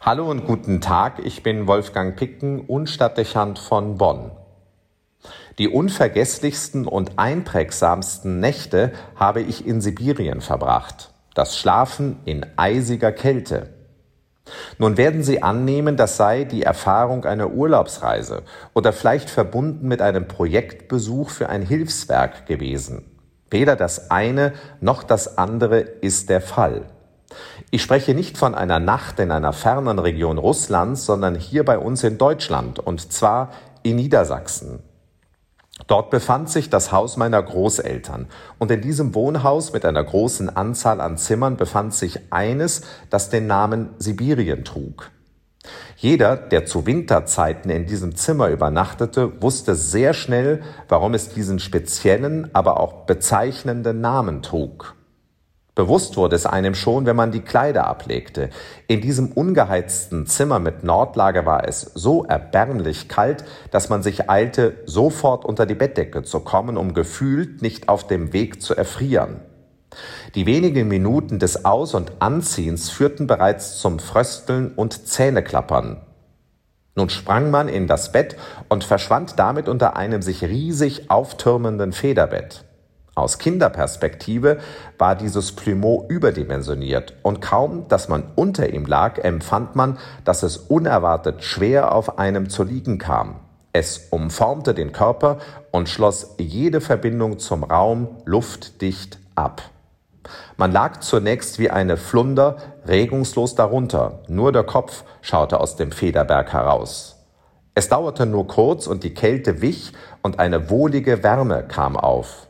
Hallo und guten Tag, ich bin Wolfgang Picken und Stadtdechant von Bonn. Die unvergesslichsten und einprägsamsten Nächte habe ich in Sibirien verbracht. Das Schlafen in eisiger Kälte. Nun werden Sie annehmen, das sei die Erfahrung einer Urlaubsreise oder vielleicht verbunden mit einem Projektbesuch für ein Hilfswerk gewesen. Weder das eine noch das andere ist der Fall. Ich spreche nicht von einer Nacht in einer fernen Region Russlands, sondern hier bei uns in Deutschland und zwar in Niedersachsen. Dort befand sich das Haus meiner Großeltern, und in diesem Wohnhaus mit einer großen Anzahl an Zimmern befand sich eines, das den Namen Sibirien trug. Jeder, der zu Winterzeiten in diesem Zimmer übernachtete, wusste sehr schnell, warum es diesen speziellen, aber auch bezeichnenden Namen trug. Bewusst wurde es einem schon, wenn man die Kleider ablegte. In diesem ungeheizten Zimmer mit Nordlage war es so erbärmlich kalt, dass man sich eilte, sofort unter die Bettdecke zu kommen, um gefühlt nicht auf dem Weg zu erfrieren. Die wenigen Minuten des Aus- und Anziehens führten bereits zum Frösteln und Zähneklappern. Nun sprang man in das Bett und verschwand damit unter einem sich riesig auftürmenden Federbett. Aus Kinderperspektive war dieses Plumeau überdimensioniert und kaum, dass man unter ihm lag, empfand man, dass es unerwartet schwer auf einem zu liegen kam. Es umformte den Körper und schloss jede Verbindung zum Raum luftdicht ab. Man lag zunächst wie eine Flunder regungslos darunter, nur der Kopf schaute aus dem Federberg heraus. Es dauerte nur kurz und die Kälte wich und eine wohlige Wärme kam auf.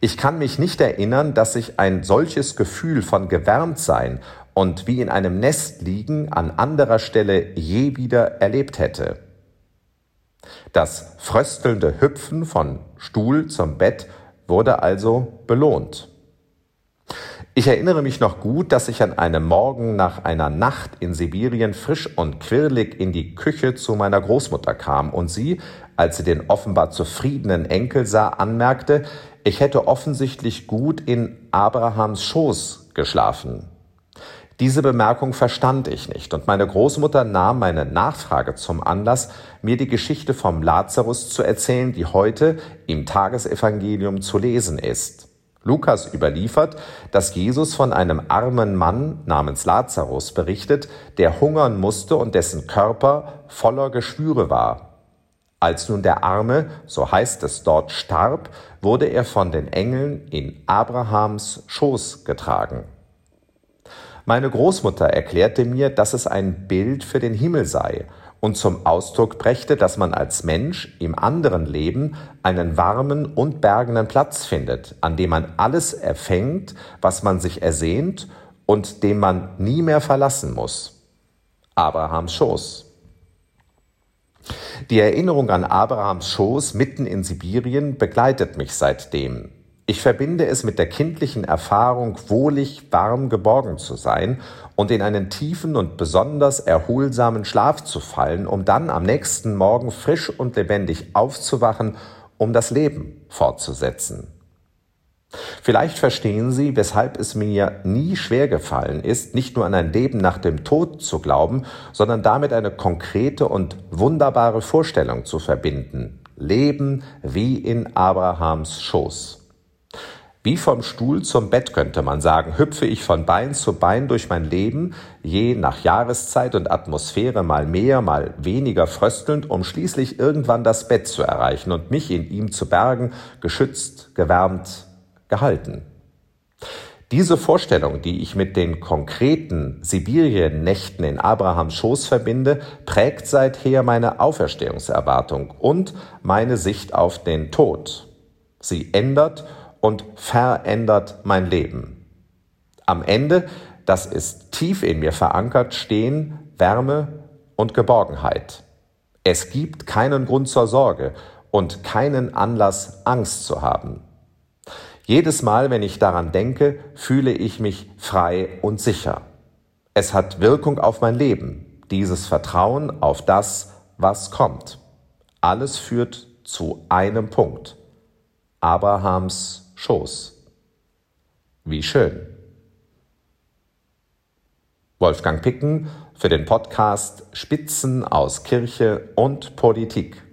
Ich kann mich nicht erinnern, dass ich ein solches Gefühl von Gewärmtsein und wie in einem Nest liegen an anderer Stelle je wieder erlebt hätte. Das fröstelnde Hüpfen von Stuhl zum Bett wurde also belohnt. Ich erinnere mich noch gut, dass ich an einem Morgen nach einer Nacht in Sibirien frisch und quirlig in die Küche zu meiner Großmutter kam und sie, als sie den offenbar zufriedenen Enkel sah, anmerkte, ich hätte offensichtlich gut in Abrahams Schoß geschlafen. Diese Bemerkung verstand ich nicht, und meine Großmutter nahm meine Nachfrage zum Anlass, mir die Geschichte vom Lazarus zu erzählen, die heute im Tagesevangelium zu lesen ist. Lukas überliefert, dass Jesus von einem armen Mann namens Lazarus berichtet, der hungern musste und dessen Körper voller Geschwüre war. Als nun der Arme, so heißt es dort, starb, wurde er von den Engeln in Abrahams Schoß getragen. Meine Großmutter erklärte mir, dass es ein Bild für den Himmel sei und zum Ausdruck brächte, dass man als Mensch im anderen Leben einen warmen und bergenden Platz findet, an dem man alles erfängt, was man sich ersehnt und dem man nie mehr verlassen muss. Abrahams Schoß. Die Erinnerung an Abrahams Schoß mitten in Sibirien begleitet mich seitdem. Ich verbinde es mit der kindlichen Erfahrung, wohlig warm geborgen zu sein und in einen tiefen und besonders erholsamen Schlaf zu fallen, um dann am nächsten Morgen frisch und lebendig aufzuwachen, um das Leben fortzusetzen. Vielleicht verstehen Sie, weshalb es mir nie schwer gefallen ist, nicht nur an ein Leben nach dem Tod zu glauben, sondern damit eine konkrete und wunderbare Vorstellung zu verbinden. Leben wie in Abrahams Schoß. Wie vom Stuhl zum Bett könnte man sagen, hüpfe ich von Bein zu Bein durch mein Leben, je nach Jahreszeit und Atmosphäre mal mehr, mal weniger fröstelnd, um schließlich irgendwann das Bett zu erreichen und mich in ihm zu bergen, geschützt, gewärmt, gehalten. Diese Vorstellung, die ich mit den konkreten Sibirien-Nächten in Abrahams Schoß verbinde, prägt seither meine Auferstehungserwartung und meine Sicht auf den Tod. Sie ändert und verändert mein Leben. Am Ende, das ist tief in mir verankert, stehen Wärme und Geborgenheit. Es gibt keinen Grund zur Sorge und keinen Anlass, Angst zu haben. Jedes Mal, wenn ich daran denke, fühle ich mich frei und sicher. Es hat Wirkung auf mein Leben, dieses Vertrauen auf das, was kommt. Alles führt zu einem Punkt. Abrahams Schoß. Wie schön. Wolfgang Picken für den Podcast Spitzen aus Kirche und Politik.